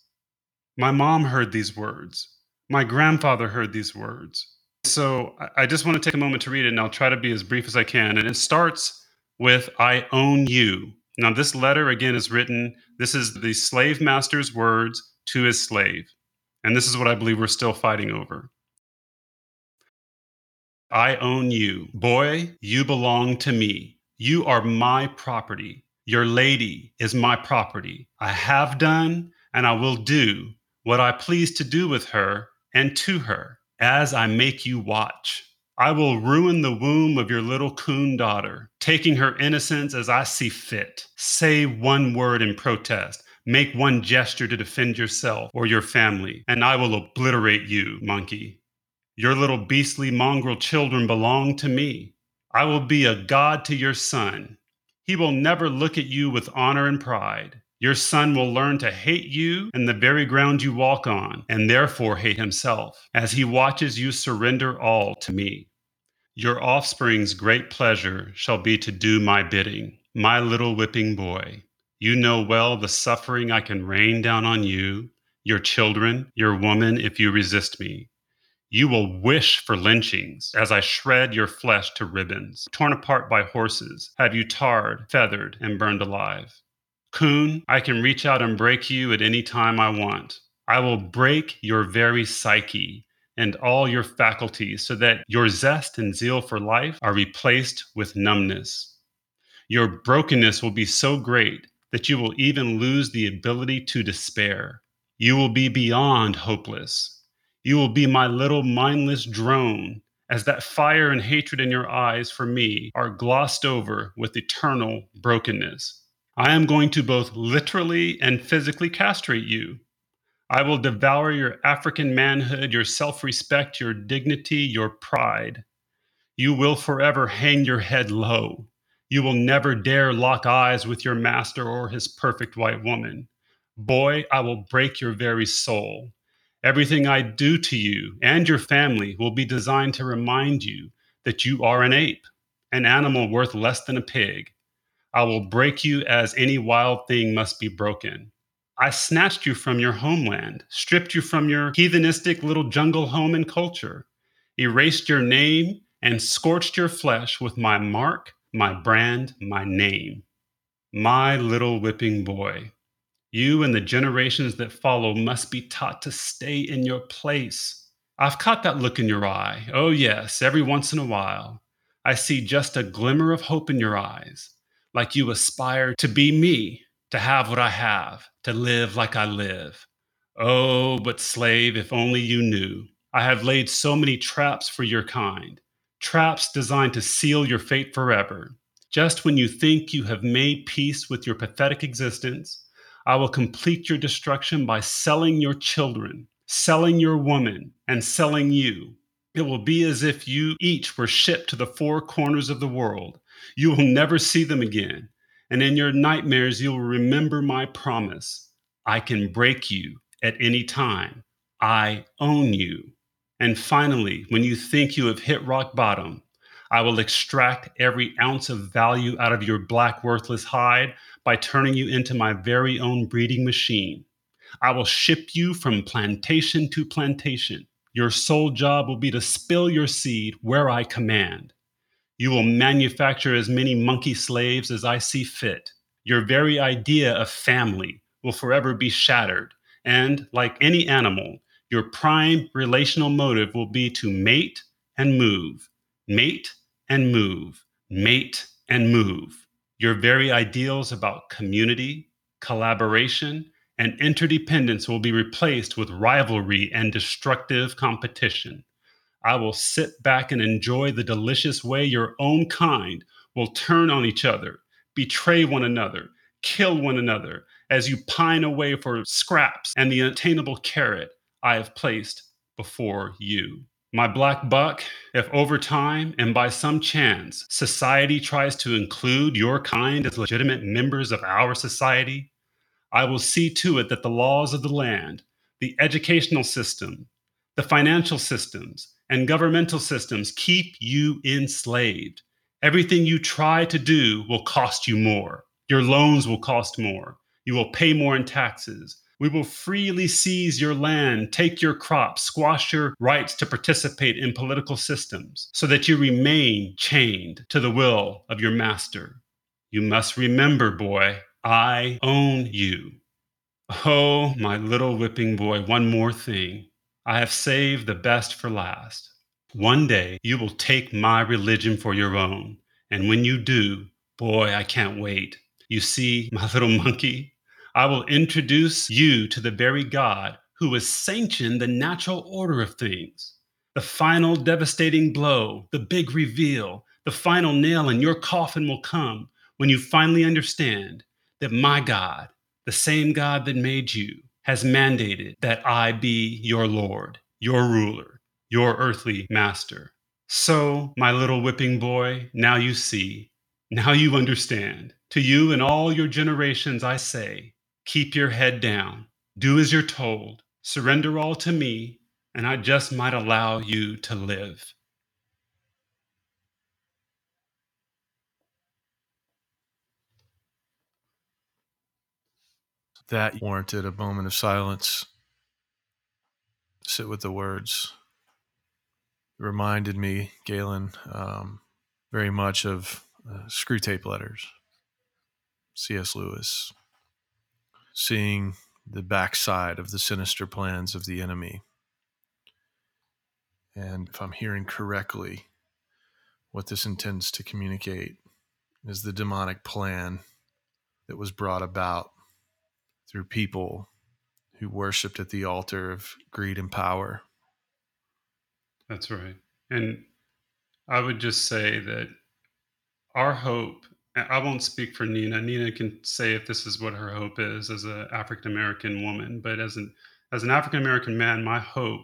My mom heard these words. My grandfather heard these words. So I just want to take a moment to read it, and I'll try to be as brief as I can. And it starts with I own you. Now, this letter again is written, this is the slave master's words to his slave. And this is what I believe we're still fighting over. I own you. Boy, you belong to me. You are my property. Your lady is my property. I have done and I will do what I please to do with her and to her as I make you watch. I will ruin the womb of your little coon daughter, taking her innocence as I see fit. Say one word in protest. Make one gesture to defend yourself or your family, and I will obliterate you, monkey. Your little beastly mongrel children belong to me. I will be a god to your son. He will never look at you with honor and pride. Your son will learn to hate you and the very ground you walk on, and therefore hate himself, as he watches you surrender all to me. Your offspring's great pleasure shall be to do my bidding, my little whipping boy. You know well the suffering I can rain down on you, your children, your woman, if you resist me. You will wish for lynchings as I shred your flesh to ribbons, torn apart by horses, have you tarred, feathered, and burned alive. Coon, I can reach out and break you at any time I want. I will break your very psyche and all your faculties so that your zest and zeal for life are replaced with numbness. Your brokenness will be so great that you will even lose the ability to despair. You will be beyond hopeless. You will be my little mindless drone as that fire and hatred in your eyes for me are glossed over with eternal brokenness. I am going to both literally and physically castrate you. I will devour your African manhood, your self respect, your dignity, your pride. You will forever hang your head low. You will never dare lock eyes with your master or his perfect white woman. Boy, I will break your very soul. Everything I do to you and your family will be designed to remind you that you are an ape, an animal worth less than a pig, I will break you as any wild thing must be broken. I snatched you from your homeland, stripped you from your heathenistic little jungle home and culture, erased your name, and scorched your flesh with my mark, my brand, my name. My little whipping boy, you and the generations that follow must be taught to stay in your place. I've caught that look in your eye. Oh, yes, every once in a while. I see just a glimmer of hope in your eyes like you aspire to be me, to have what I have, to live like I live. Oh, but slave, if only you knew. I have laid so many traps for your kind, traps designed to seal your fate forever. Just when you think you have made peace with your pathetic existence, I will complete your destruction by selling your children, selling your woman, and selling you. It will be as if you each were shipped to the four corners of the world, you will never see them again. And in your nightmares, you will remember my promise. I can break you at any time. I own you. And finally, when you think you have hit rock bottom, I will extract every ounce of value out of your black, worthless hide by turning you into my very own breeding machine. I will ship you from plantation to plantation. Your sole job will be to spill your seed where I command. You will manufacture as many monkey slaves as I see fit. Your very idea of family will forever be shattered. And like any animal, your prime relational motive will be to mate and move, mate and move, mate and move. Your very ideals about community, collaboration, and interdependence will be replaced with rivalry and destructive competition. I will sit back and enjoy the delicious way your own kind will turn on each other, betray one another, kill one another, as you pine away for scraps and the attainable carrot I have placed before you. My black buck, if over time and by some chance society tries to include your kind as legitimate members of our society, I will see to it that the laws of the land, the educational system, the financial systems, and governmental systems keep you enslaved. Everything you try to do will cost you more. Your loans will cost more. You will pay more in taxes. We will freely seize your land, take your crops, squash your rights to participate in political systems, so that you remain chained to the will of your master. You must remember, boy, I own you. Oh, my little whipping boy, one more thing. I have saved the best for last. One day you will take my religion for your own. And when you do, boy, I can't wait. You see, my little monkey, I will introduce you to the very God who has sanctioned the natural order of things. The final devastating blow, the big reveal, the final nail in your coffin will come when you finally understand that my God, the same God that made you, has mandated that I be your Lord, your ruler, your earthly master. So, my little whipping boy, now you see, now you understand. To you and all your generations, I say, keep your head down, do as you're told, surrender all to me, and I just might allow you to live. That warranted a moment of silence. Sit with the words. It reminded me, Galen, um, very much of uh, Screwtape Letters, C.S. Lewis, seeing the backside of the sinister plans of the enemy. And if I'm hearing correctly, what this intends to communicate is the demonic plan that was brought about through people who worshiped at the altar of greed and power. That's right. And I would just say that our hope, I won't speak for Nina. Nina can say if this is what her hope is as an African American woman, but as an as an African American man, my hope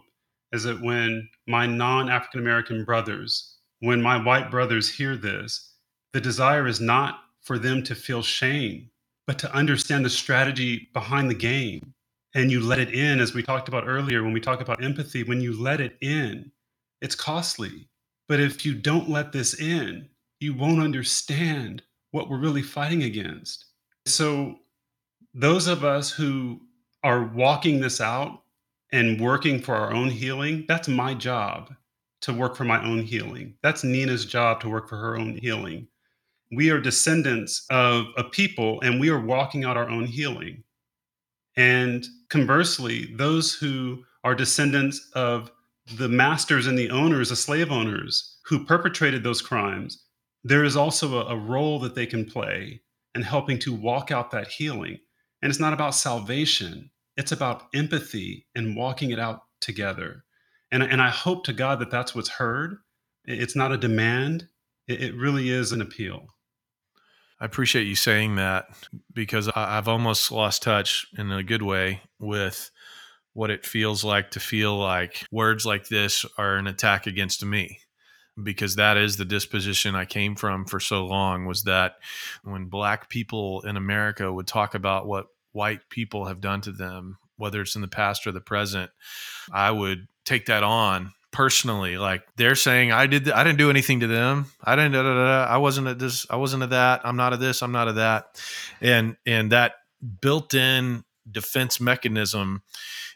is that when my non African American brothers, when my white brothers hear this, the desire is not for them to feel shame but to understand the strategy behind the game. And you let it in, as we talked about earlier, when we talk about empathy, when you let it in, it's costly. But if you don't let this in, you won't understand what we're really fighting against. So, those of us who are walking this out and working for our own healing, that's my job to work for my own healing. That's Nina's job to work for her own healing we are descendants of a people and we are walking out our own healing. And conversely, those who are descendants of the masters and the owners, the slave owners who perpetrated those crimes, there is also a, a role that they can play in helping to walk out that healing. And it's not about salvation, it's about empathy and walking it out together. And, and I hope to God that that's what's heard. It's not a demand, it, it really is an appeal. I appreciate you saying that because I've almost lost touch in a good way with what it feels like to feel like words like this are an attack against me. Because that is the disposition I came from for so long was that when black people in America would talk about what white people have done to them whether it's in the past or the present I would take that on personally like they're saying i did i didn't do anything to them. I didn't da, da, da, i wasn't at this i wasn't at that. I'm not at this i'm not at that. And and that built-in defense mechanism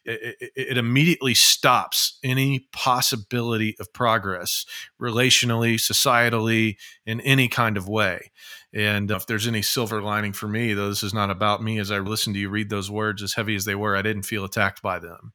it, it, immediately stops any possibility of progress relationally societally in any kind of way. And if there's any silver lining for me though this is not about me as i listened to you read those words as heavy as they were i didn't feel attacked by them.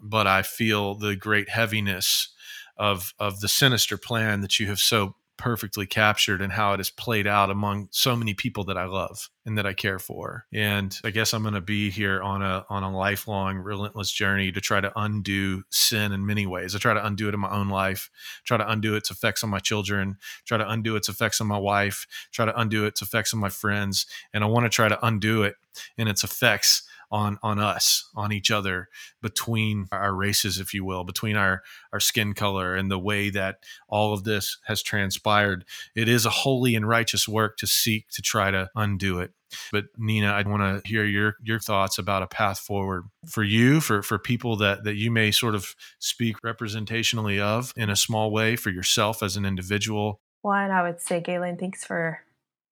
But I feel the great heaviness of of the sinister plan that you have so perfectly captured and how it has played out among so many people that I love and that I care for. And I guess I'm going to be here on a on a lifelong relentless journey to try to undo sin in many ways. I try to undo it in my own life, try to undo its effects on my children, try to undo its effects on my wife, try to undo its effects on my friends, and I want to try to undo it and its effects on on us on each other between our races if you will between our our skin color and the way that all of this has transpired it is a holy and righteous work to seek to try to undo it but Nina, I want to hear your your thoughts about a path forward for you, for for people that that you may sort of speak representationally of in a small way for yourself as an individual. One, I would say, Galen, thanks for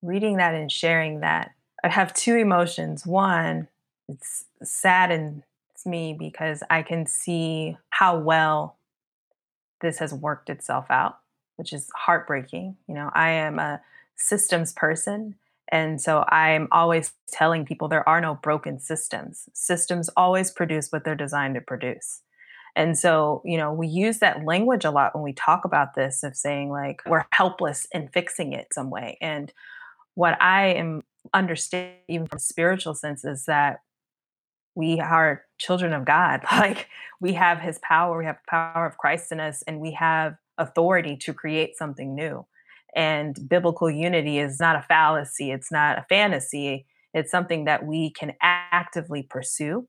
reading that and sharing that. I have two emotions. One, it's saddens me because I can see how well this has worked itself out, which is heartbreaking. You know, I am a systems person. And so I'm always telling people there are no broken systems. Systems always produce what they're designed to produce. And so, you know, we use that language a lot when we talk about this of saying, like, we're helpless in fixing it some way. And what I am understanding, even from spiritual sense, is that we are children of God. Like we have his power, we have the power of Christ in us, and we have authority to create something new. And biblical unity is not a fallacy, it's not a fantasy, it's something that we can actively pursue.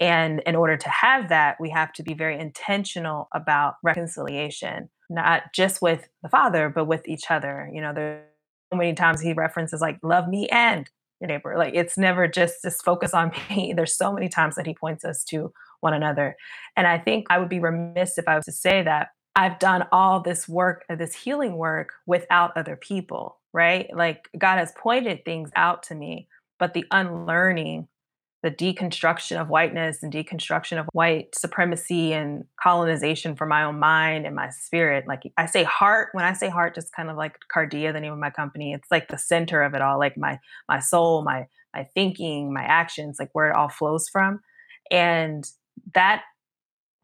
And in order to have that, we have to be very intentional about reconciliation, not just with the Father, but with each other. You know, there's so many times he references like, love me and your neighbor. Like it's never just this focus on me. There's so many times that he points us to one another. And I think I would be remiss if I was to say that I've done all this work, uh, this healing work without other people, right? Like God has pointed things out to me, but the unlearning the deconstruction of whiteness and deconstruction of white supremacy and colonization for my own mind and my spirit. Like I say heart, when I say heart, just kind of like Cardia, the name of my company, it's like the center of it all, like my my soul, my my thinking, my actions, like where it all flows from. And that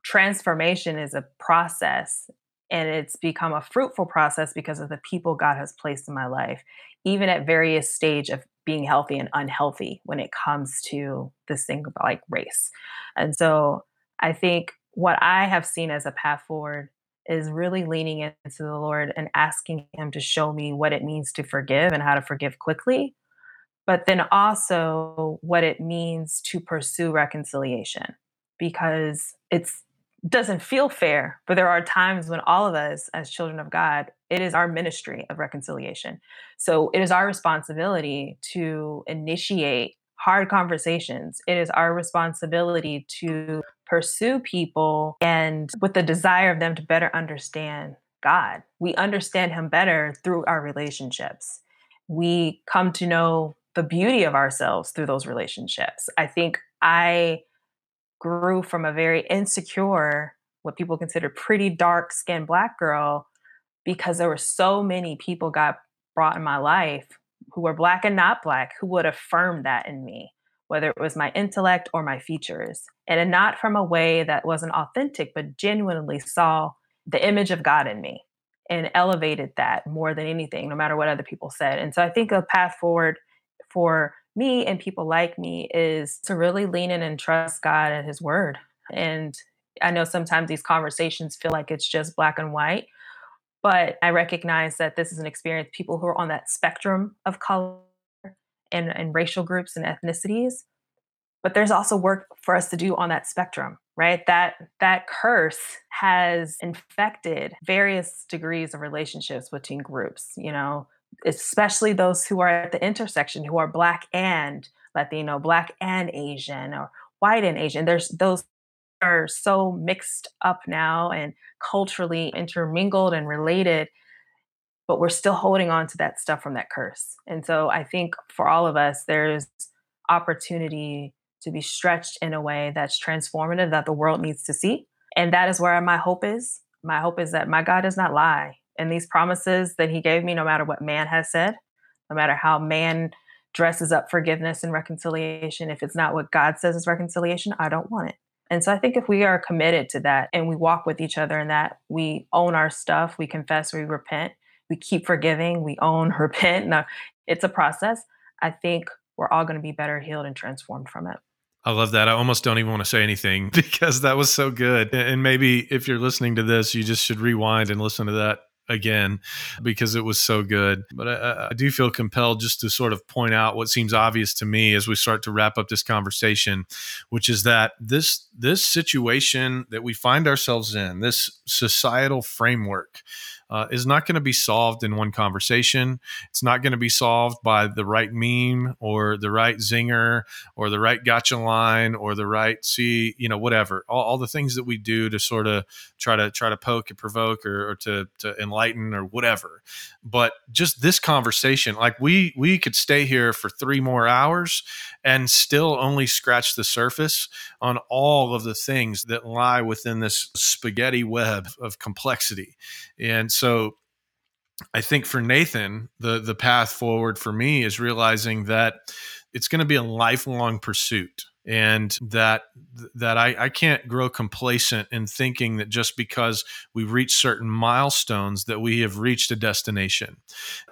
transformation is a process and it's become a fruitful process because of the people God has placed in my life, even at various stage of being healthy and unhealthy when it comes to this thing about like race. And so I think what I have seen as a path forward is really leaning into the Lord and asking Him to show me what it means to forgive and how to forgive quickly, but then also what it means to pursue reconciliation because it's doesn't feel fair, but there are times when all of us, as children of God, it is our ministry of reconciliation. So it is our responsibility to initiate hard conversations. It is our responsibility to pursue people and with the desire of them to better understand God. We understand Him better through our relationships. We come to know the beauty of ourselves through those relationships. I think I grew from a very insecure, what people consider pretty dark skinned black girl because there were so many people got brought in my life who were black and not black who would affirm that in me whether it was my intellect or my features and not from a way that wasn't authentic but genuinely saw the image of god in me and elevated that more than anything no matter what other people said and so i think a path forward for me and people like me is to really lean in and trust God and His Word. And I know sometimes these conversations feel like it's just black and white, but I recognize that this is an experience people who are on that spectrum of color and, and racial groups and ethnicities. But there's also work for us to do on that spectrum, right? That that curse has infected various degrees of relationships between groups. You know, especially those who are at the intersection, who are Black and Latino, Black and Asian, or white and Asian. There's those are so mixed up now and culturally intermingled and related, but we're still holding on to that stuff from that curse. And so I think for all of us, there's opportunity to be stretched in a way that's transformative that the world needs to see. And that is where my hope is. My hope is that my God does not lie and these promises that he gave me, no matter what man has said, no matter how man dresses up forgiveness and reconciliation, if it's not what God says is reconciliation, I don't want it. And so I think if we are committed to that and we walk with each other in that, we own our stuff, we confess, we repent, we keep forgiving, we own, repent. No, it's a process. I think we're all going to be better healed and transformed from it. I love that. I almost don't even want to say anything because that was so good. And maybe if you're listening to this, you just should rewind and listen to that again because it was so good. But I, I, do feel compelled just to sort of point out what seems obvious to me as we start to wrap up this conversation, which is that this this situation that we find ourselves in, this societal framework, uh, is not going to be solved in one conversation. It's not going to be solved by the right meme or the right zinger or the right gotcha line or the right see, you know, whatever. All, all the things that we do to sort of try to try to poke and provoke or, or to to enlighten or whatever. But just this conversation, like we we could stay here for three more hours and still only scratch the surface on all of the things that lie within this spaghetti web of complexity. And so I think for Nathan, the the path forward for me is realizing that it's going to be a lifelong pursuit and that that I, I can't grow complacent in thinking that just because we've reached certain milestones that we have reached a destination.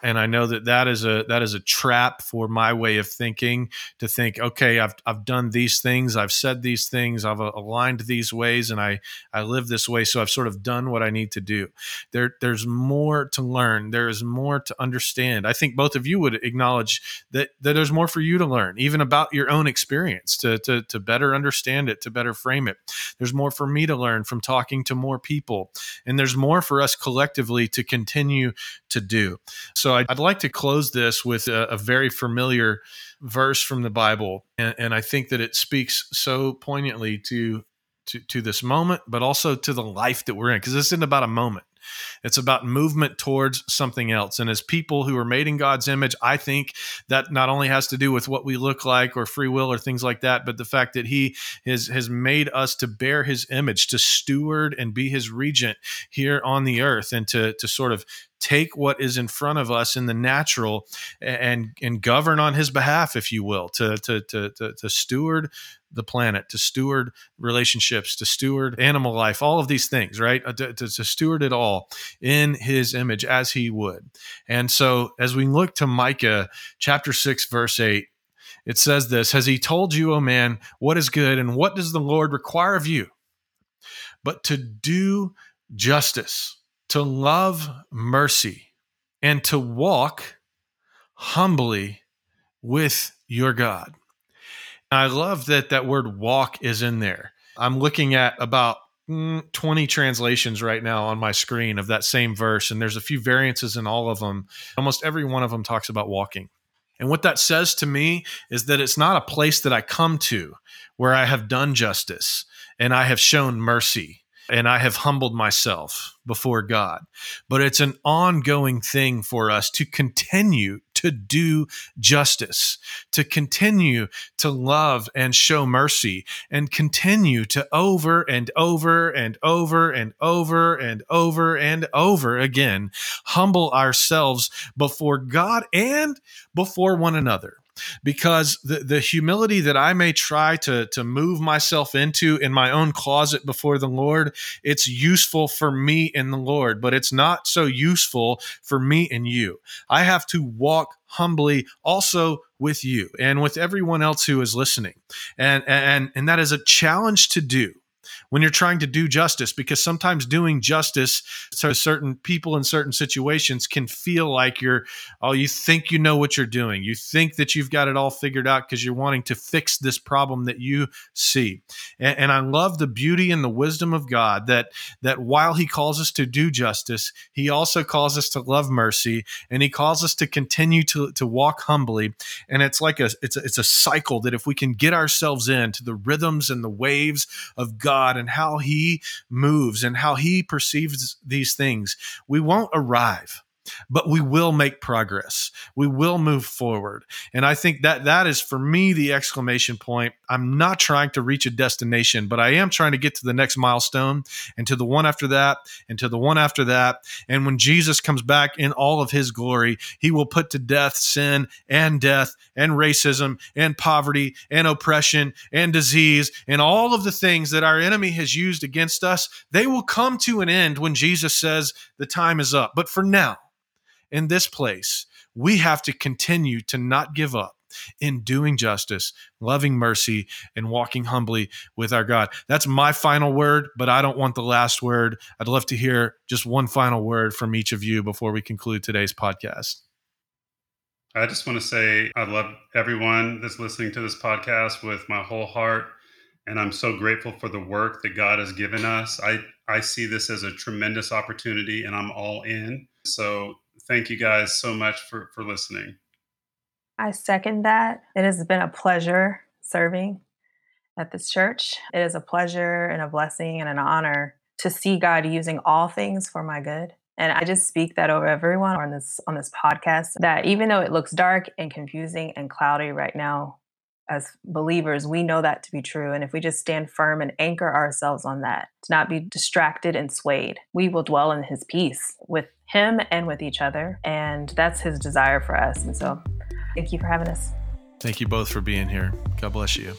And i know that that is a that is a trap for my way of thinking to think okay i've, I've done these things i've said these things i've aligned these ways and i i live this way so i've sort of done what i need to do. There there's more to learn. There is more to understand. I think both of you would acknowledge that that there's more for you to learn even about your own experience to to, to better understand it, to better frame it. There's more for me to learn from talking to more people. And there's more for us collectively to continue to do. So I'd, I'd like to close this with a, a very familiar verse from the Bible. And, and I think that it speaks so poignantly to to, to this moment, but also to the life that we're in, because this isn't about a moment. It's about movement towards something else. And as people who are made in God's image, I think that not only has to do with what we look like or free will or things like that, but the fact that He has, has made us to bear His image, to steward and be His regent here on the earth, and to, to sort of take what is in front of us in the natural and and govern on his behalf if you will to to to to, to steward the planet, to steward relationships, to steward animal life, all of these things, right? Uh, to, to, to, steward it all in his image as he would. And so as we look to Micah chapter 6, verse 8, it says this Has he told you, O man, what is good, and what does the Lord require of you? But to do justice, to love mercy, and to walk humbly with your God. I love that that word walk is in there. I'm looking at about mm, 20 translations right now on my screen of that same verse, and there's a few variances in all of them. Almost every one of them talks about walking. And what that says to me is that it's not a place that I come to where I have done justice and I have shown mercy and I have humbled myself before God. But it's an ongoing thing for us to continue to do justice, to continue to love and show mercy, and continue to over and over and over and over and over and over again humble ourselves before God and before one another because the, the humility that I may try to, to move myself into in my own closet before the Lord, it's useful for me in the Lord, but it's not so useful for me and you. I have to walk humbly also with you and with everyone else who is listening. And, and, and that is a challenge to do when you're trying to do justice because sometimes doing justice to certain people in certain situations can feel like you're oh you think you know what you're doing. You think that you've got it all figured out because you're wanting to fix this problem that you see. And, and i love the beauty and the wisdom of god that that while he calls us to do justice he also calls us to love mercy and he calls us to continue to, to walk humbly. And it's like a it's a, it's a cycle that if we can get ourselves into the rhythms and the waves of god and how he moves and how he perceives these things, we won't arrive but we will make progress. We will move forward. And I think that that is for me the exclamation point. I'm not trying to reach a destination, but I am trying to get to the next milestone and to the one after that and to the one after that. And when Jesus comes back in all of his glory, he will put to death sin and death and racism and poverty and oppression and disease and all of the things that our enemy has used against us. They will come to an end when Jesus says the time is up. But for now, in this place, we have to continue to not give up in doing justice, loving mercy, and walking humbly with our God. That's my final word, but I don't want the last word. I'd love to hear just one final word from each of you before we conclude today's podcast. I just want to say I love everyone that's listening to this podcast with my whole heart. And I'm so grateful for the work that God has given us. I, I see this as a tremendous opportunity and I'm all in. So thank you guys so much for, for listening. I second that. It has been a pleasure serving at this church. It is a pleasure and a blessing and an honor to see God using all things for my good. And I just speak that over everyone on this on this podcast that even though it looks dark and confusing and cloudy right now as believers, we know that to be true. And if we just stand firm and anchor ourselves on that, to not be distracted and swayed, we will dwell in his peace with him and with each other. And that's his desire for us. And so Thank you for having us. Thank you both for being here. God bless you.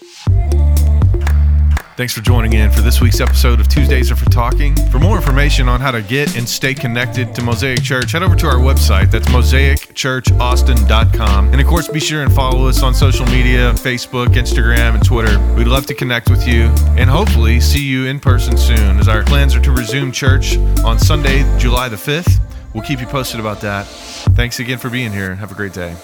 Thanks for joining in for this week's episode of Tuesdays Are for Talking. For more information on how to get and stay connected to Mosaic Church, head over to our website. That's mosaicchurchaustin.com. And of course, be sure and follow us on social media Facebook, Instagram, and Twitter. We'd love to connect with you and hopefully see you in person soon, as our plans are to resume church on Sunday, July the 5th. We'll keep you posted about that. Thanks again for being here. Have a great day.